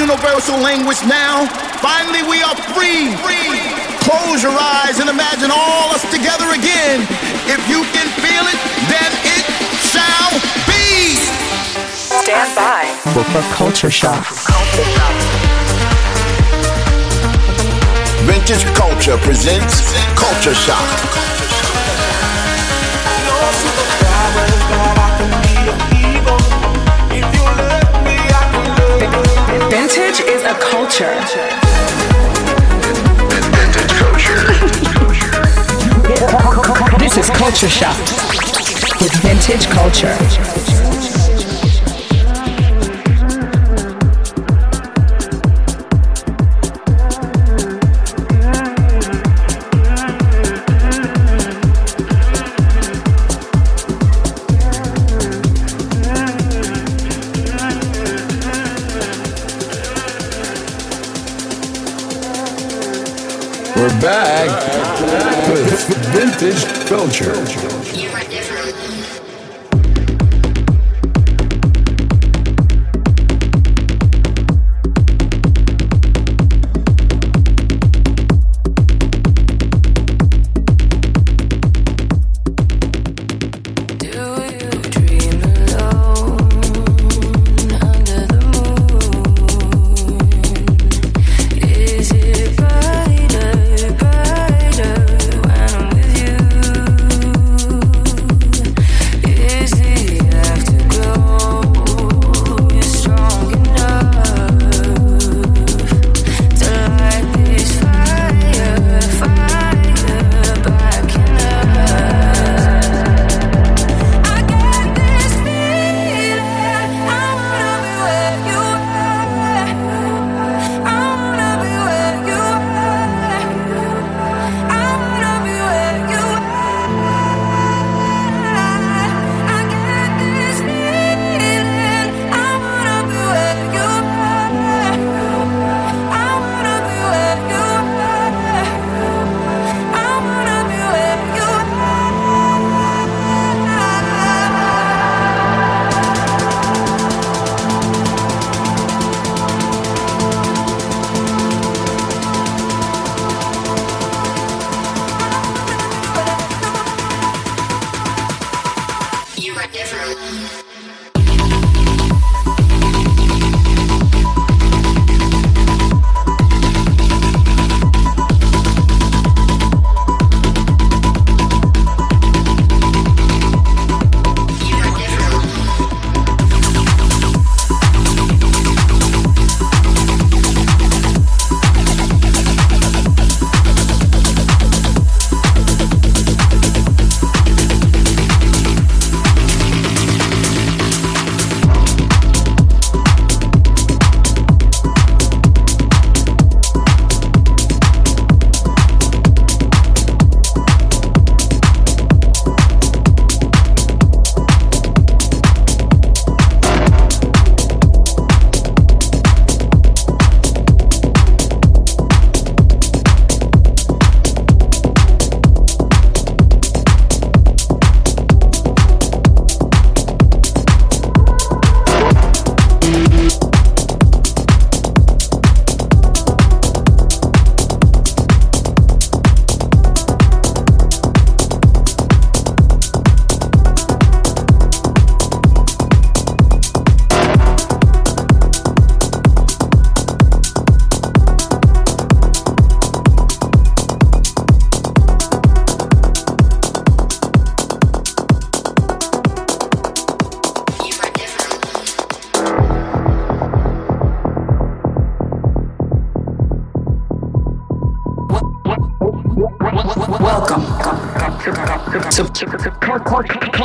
universal language now. Finally, we are free. free. Close your eyes and imagine all us together again. If you can feel it, then it shall be. Stand by for, for culture shock. Vintage Culture presents Culture Shock. A culture. This is Culture Shock with Vintage Culture. Back with vintage culture.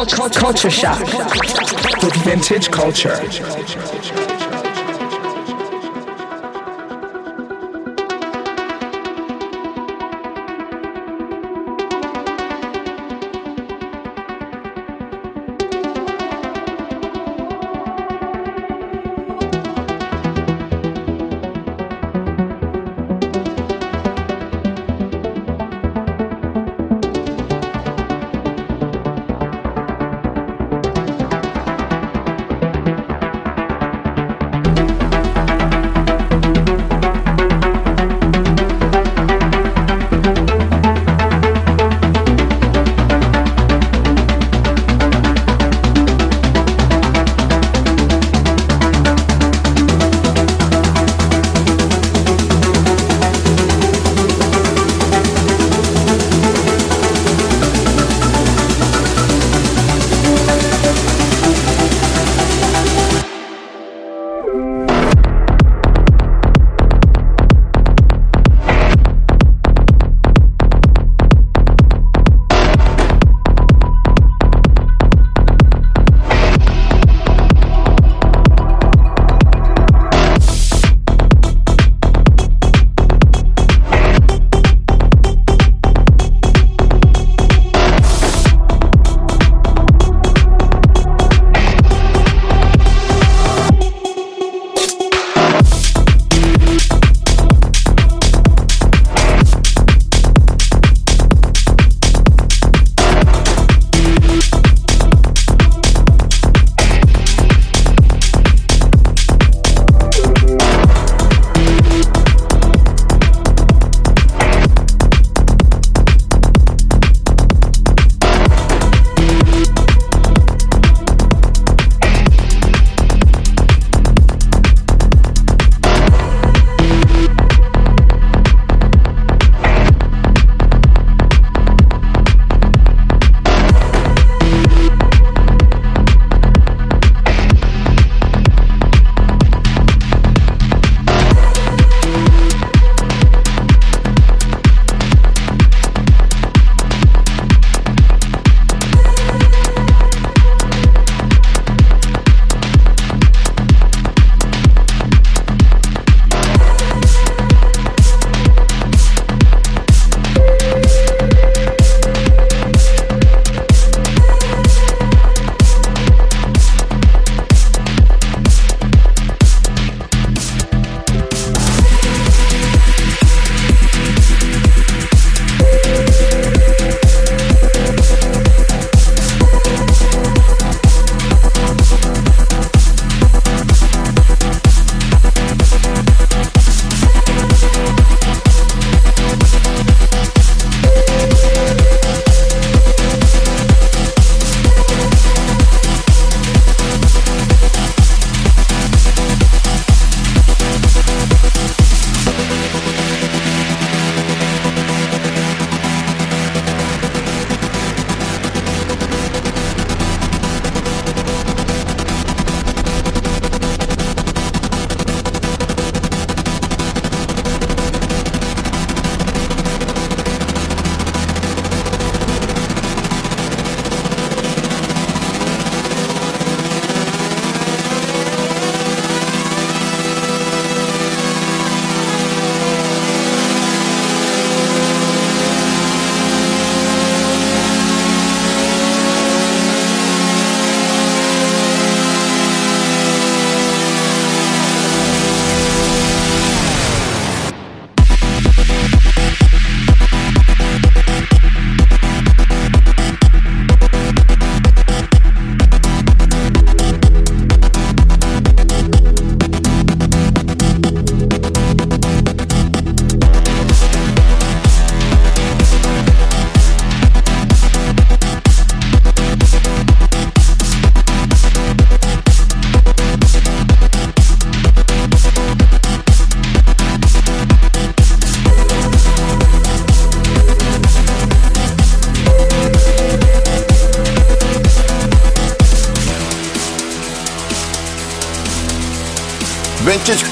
Culture Shock with Vintage Culture.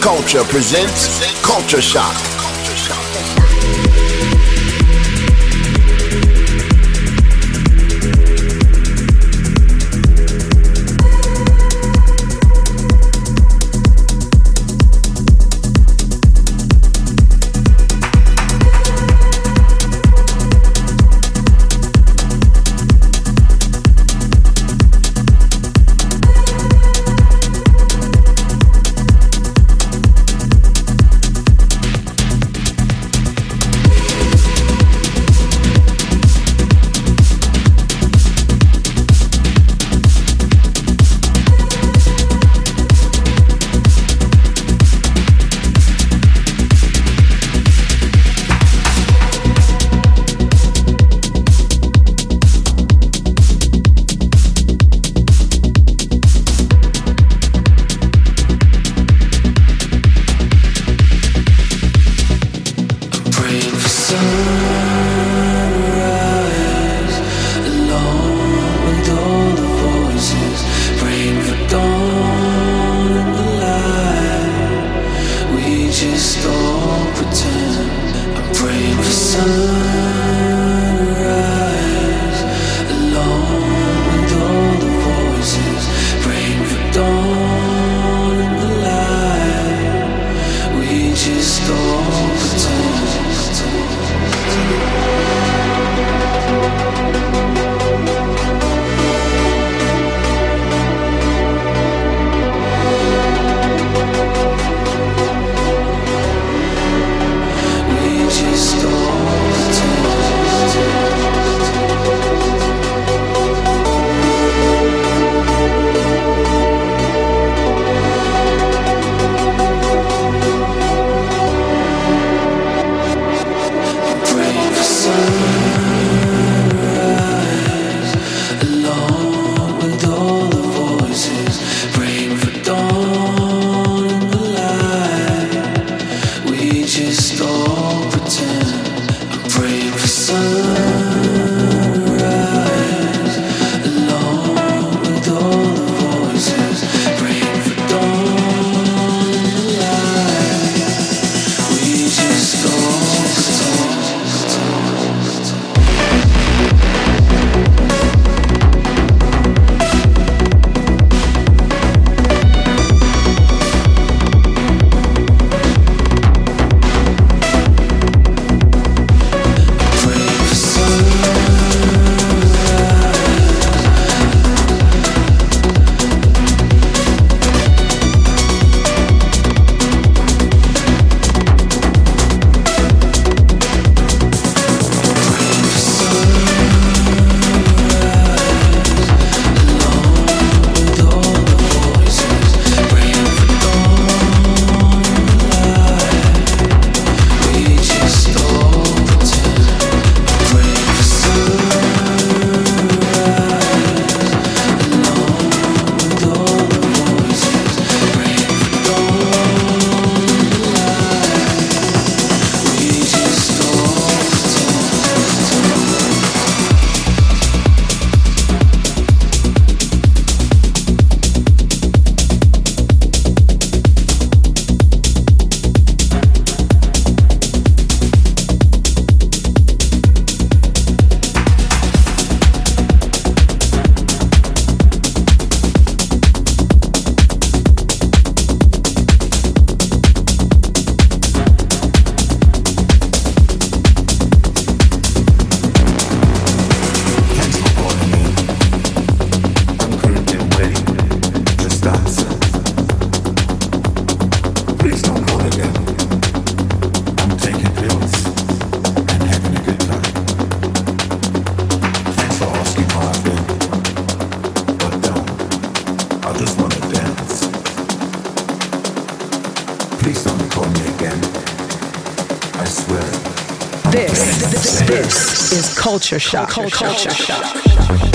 Culture presents Culture Shock. Is culture Shock. Culture, culture Shock. because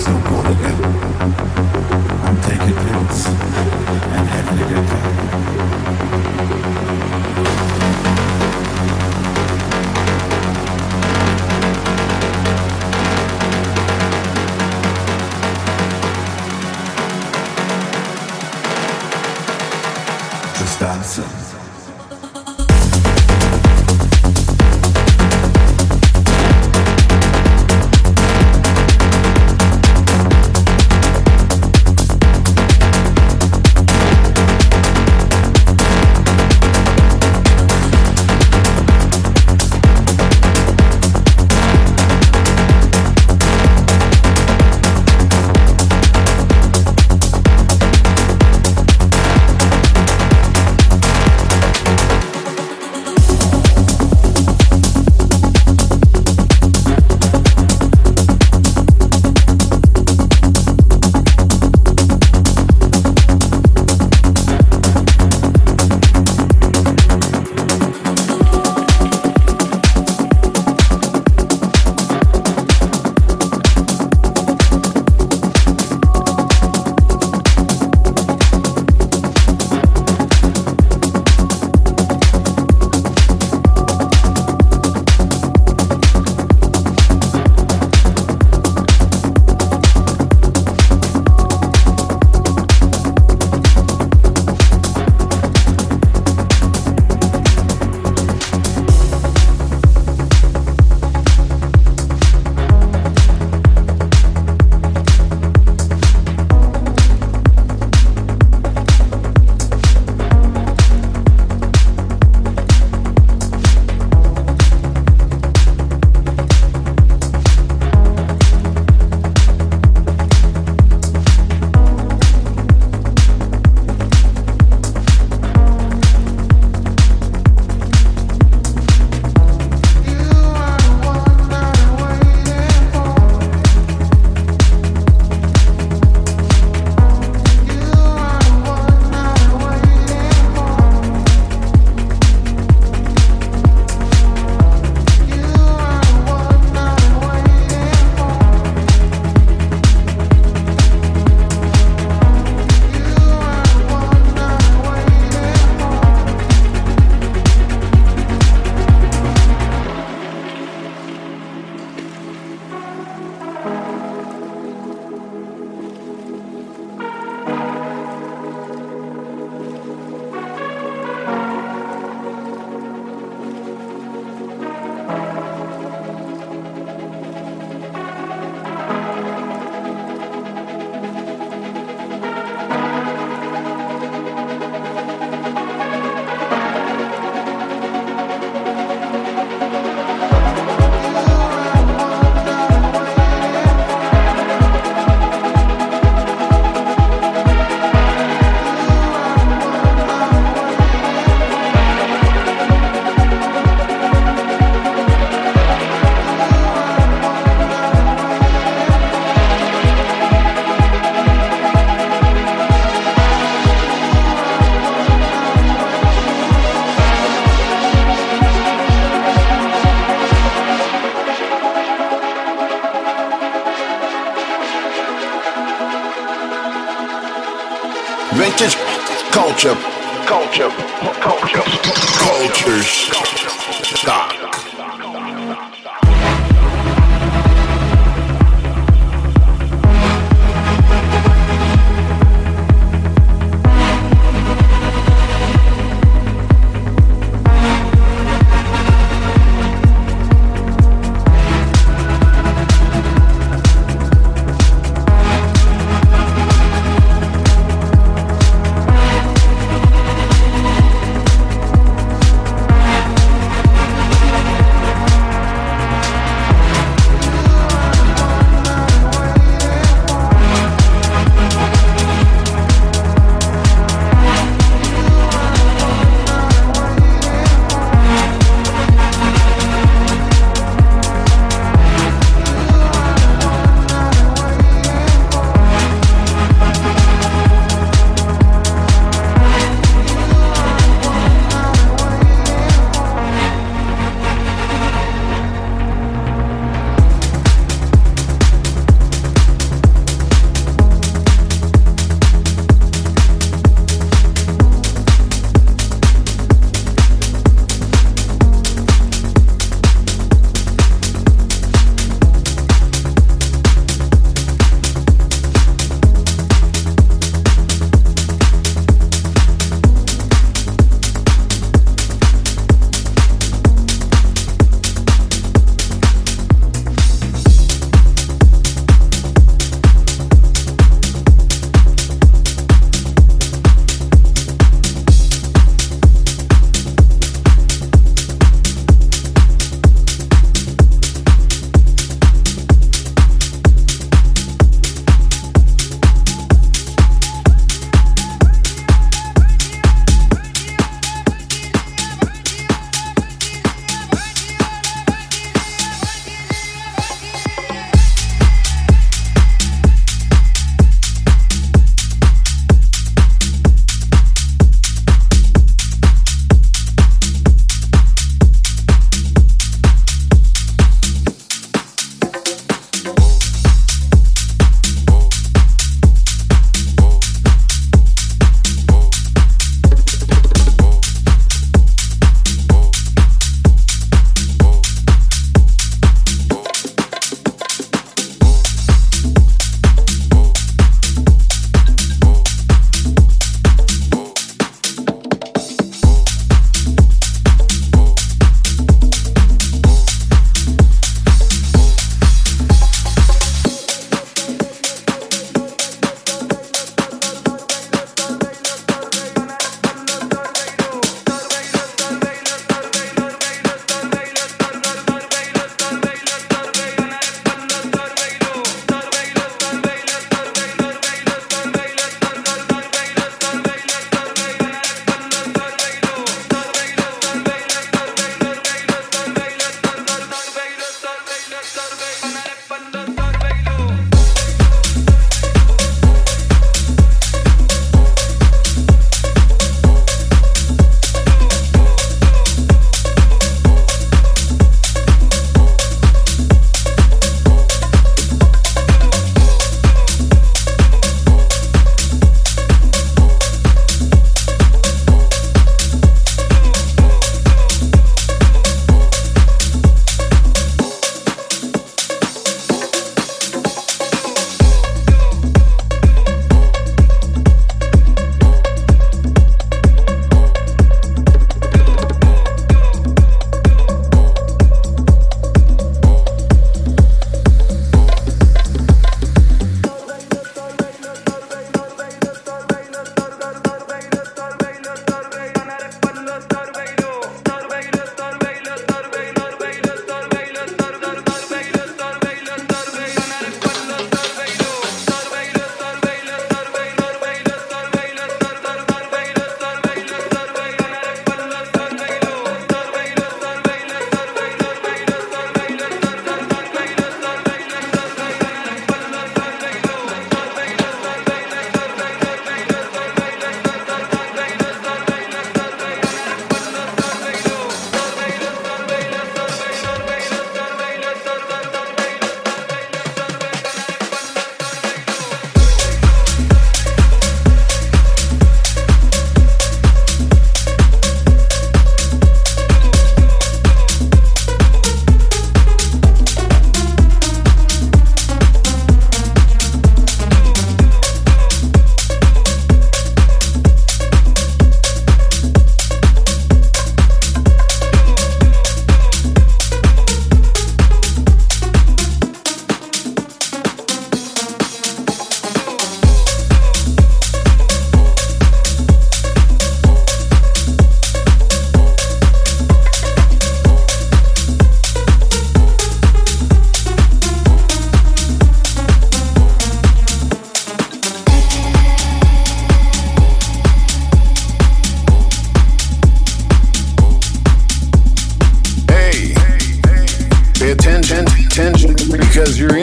is no again. I'm taking pills and having a good. vintage culture, culture, culture, cultures. Culture. Culture.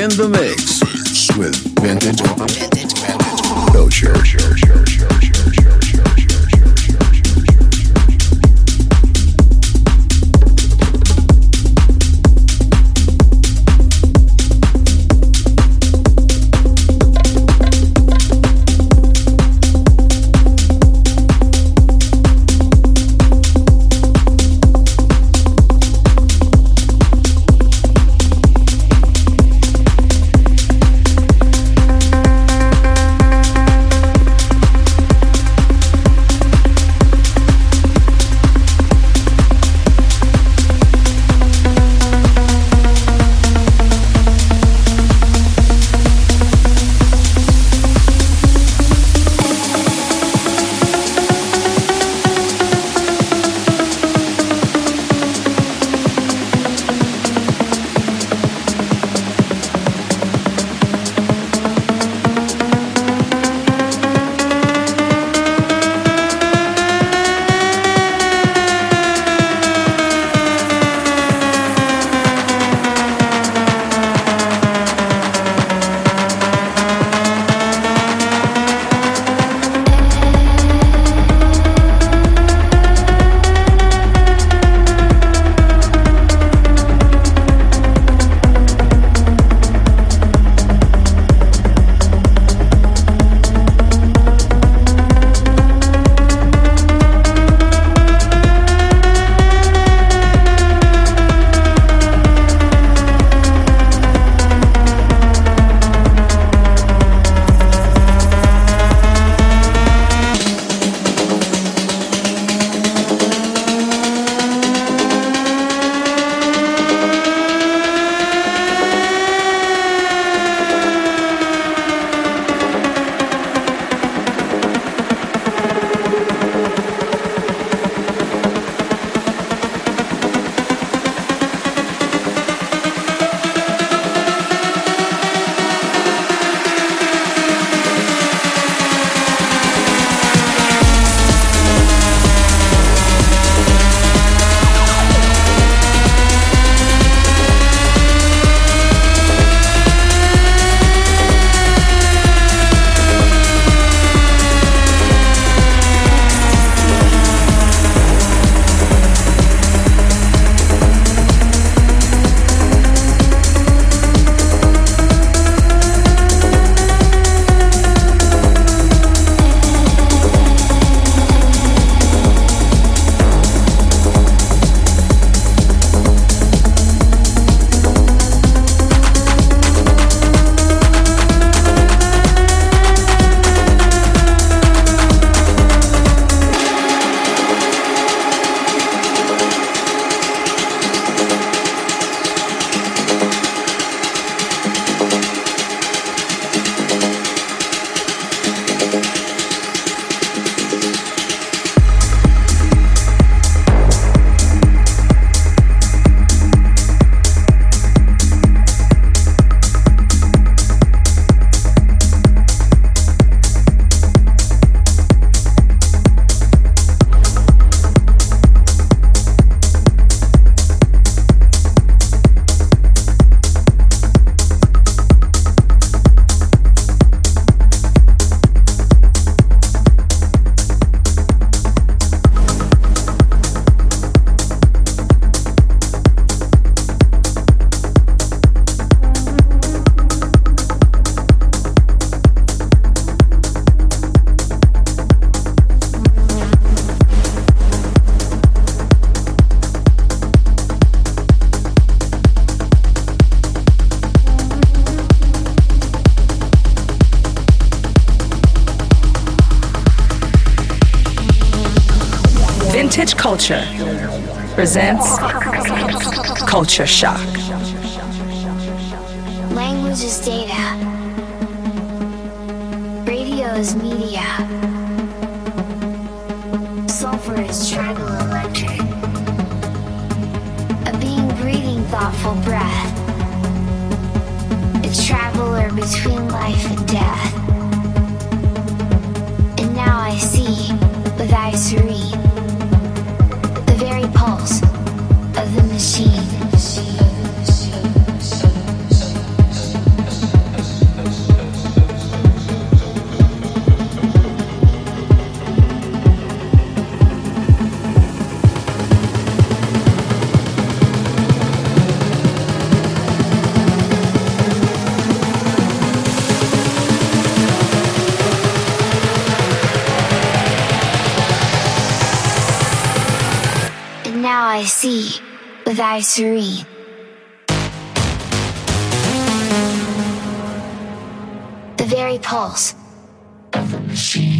In the mix presents Culture Shock. The very pulse of the machine.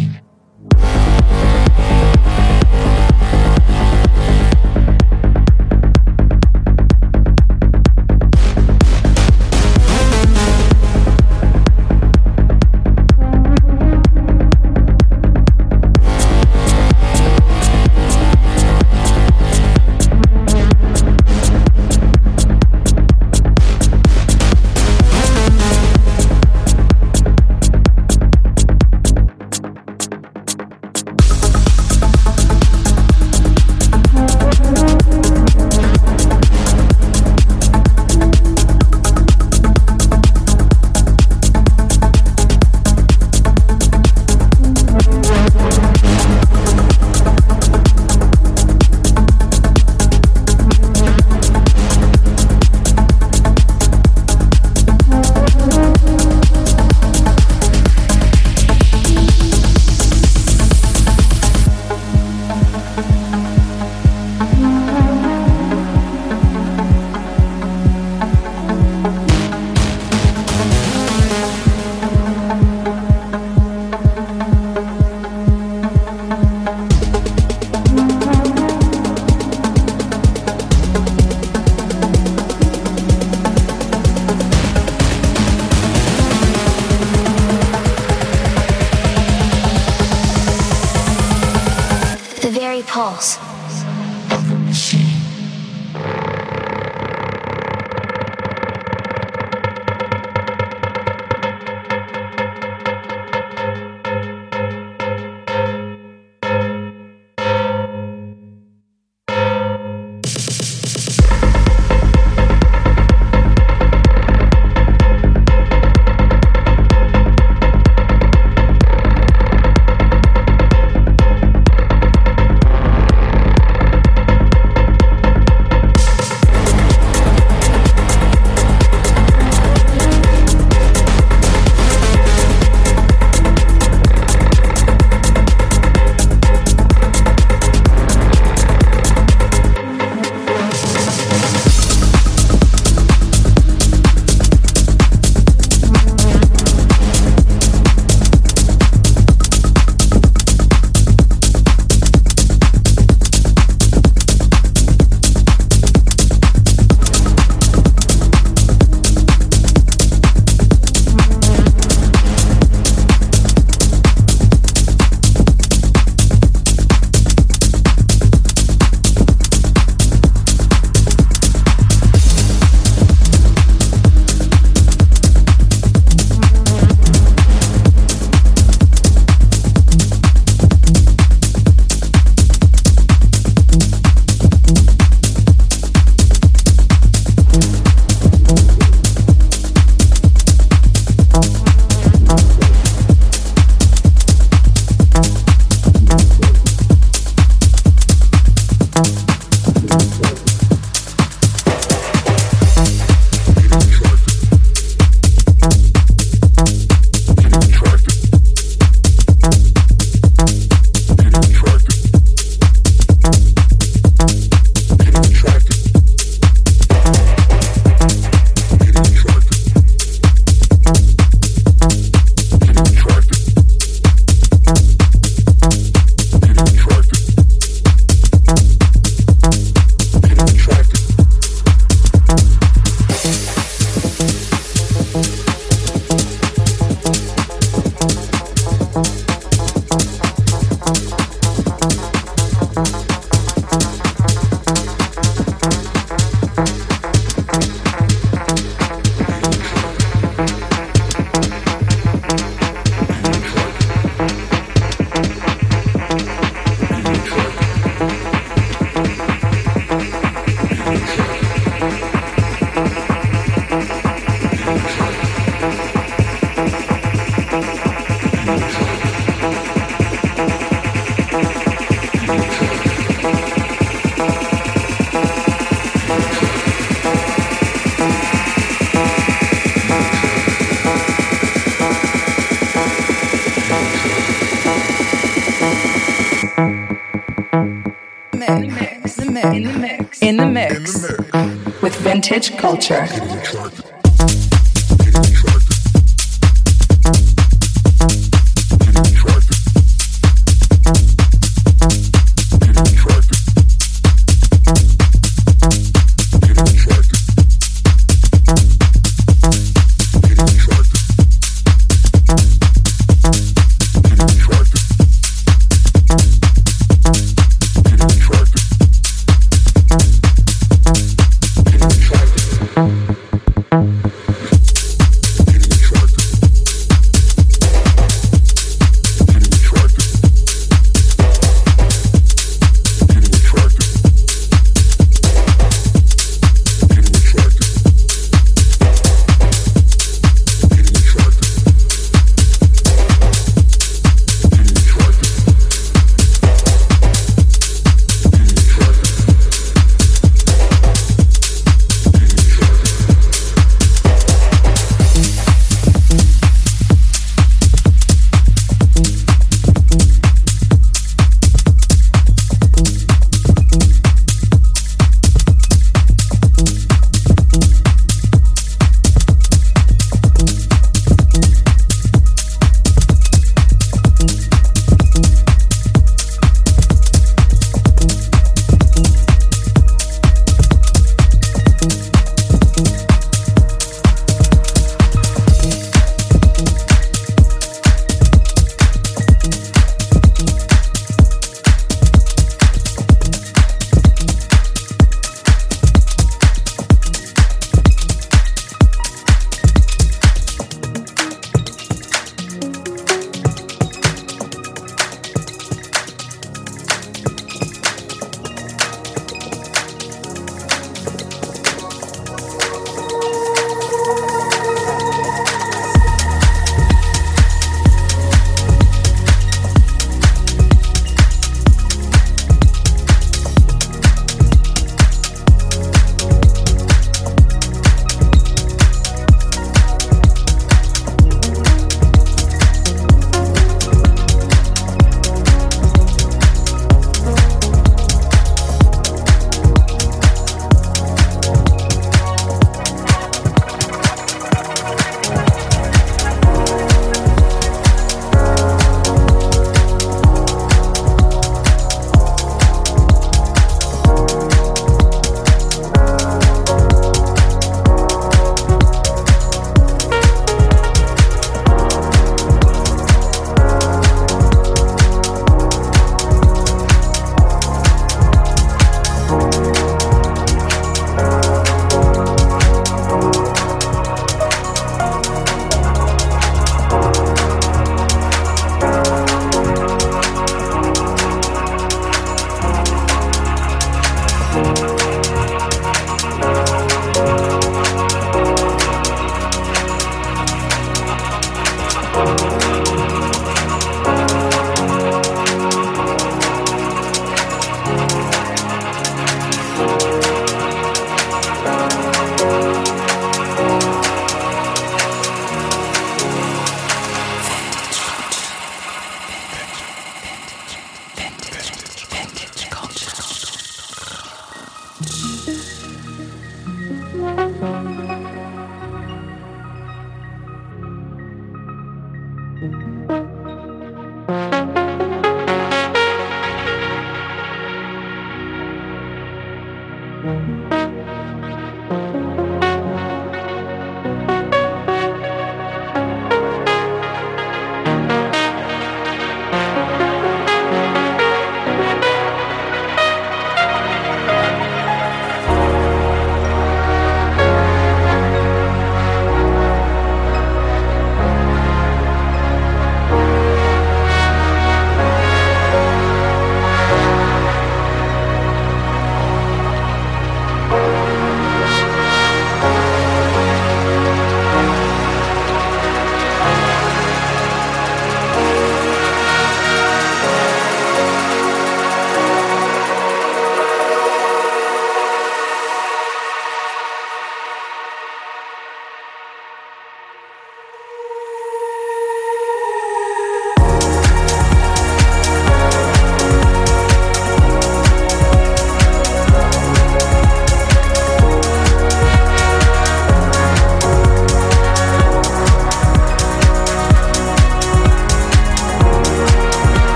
Culture.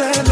Another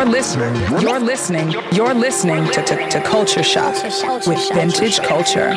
You're listening. You're listening. You're listening to, to, to Culture Shock with Vintage Culture.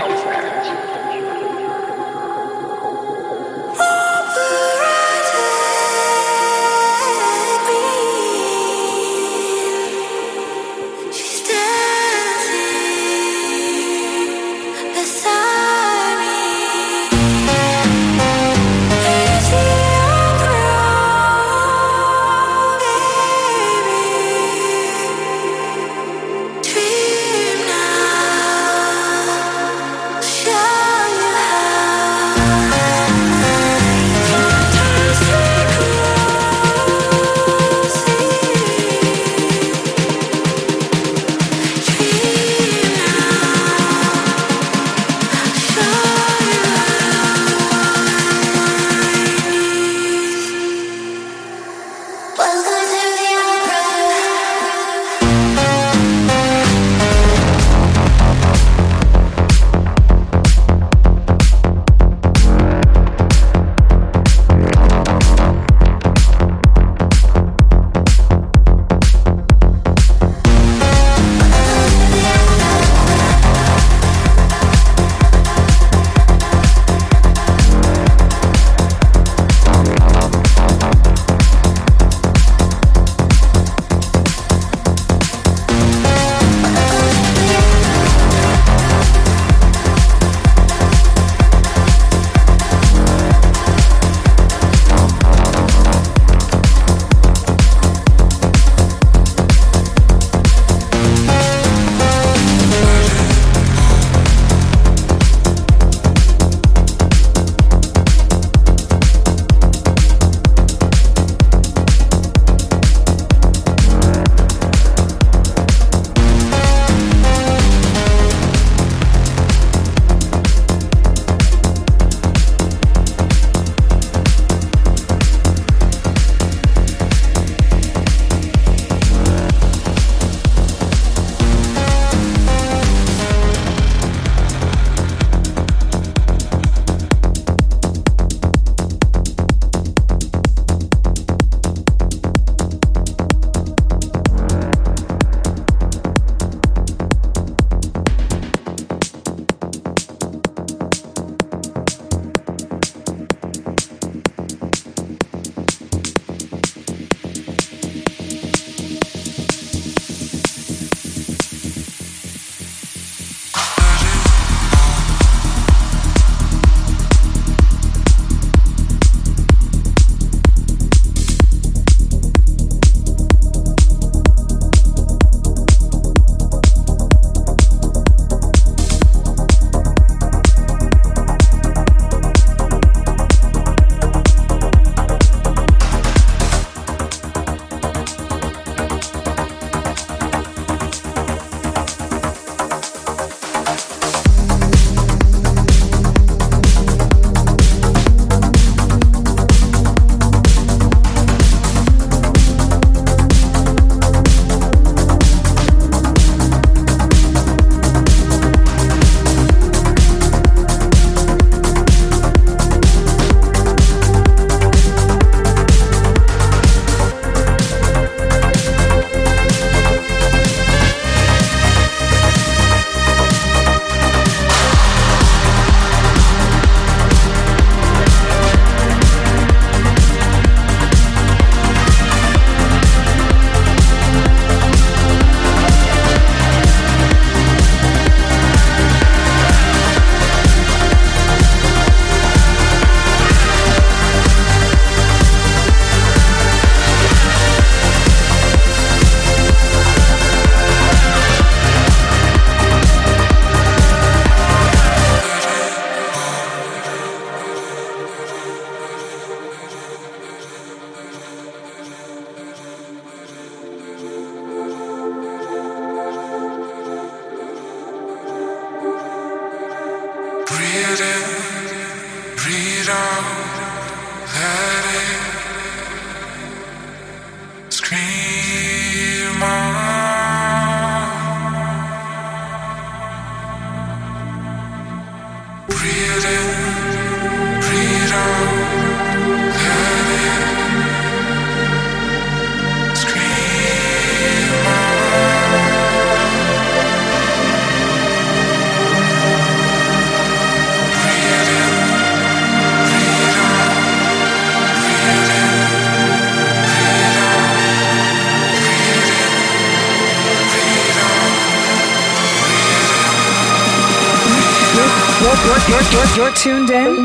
You're, tuned in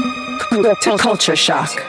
to Culture Shock.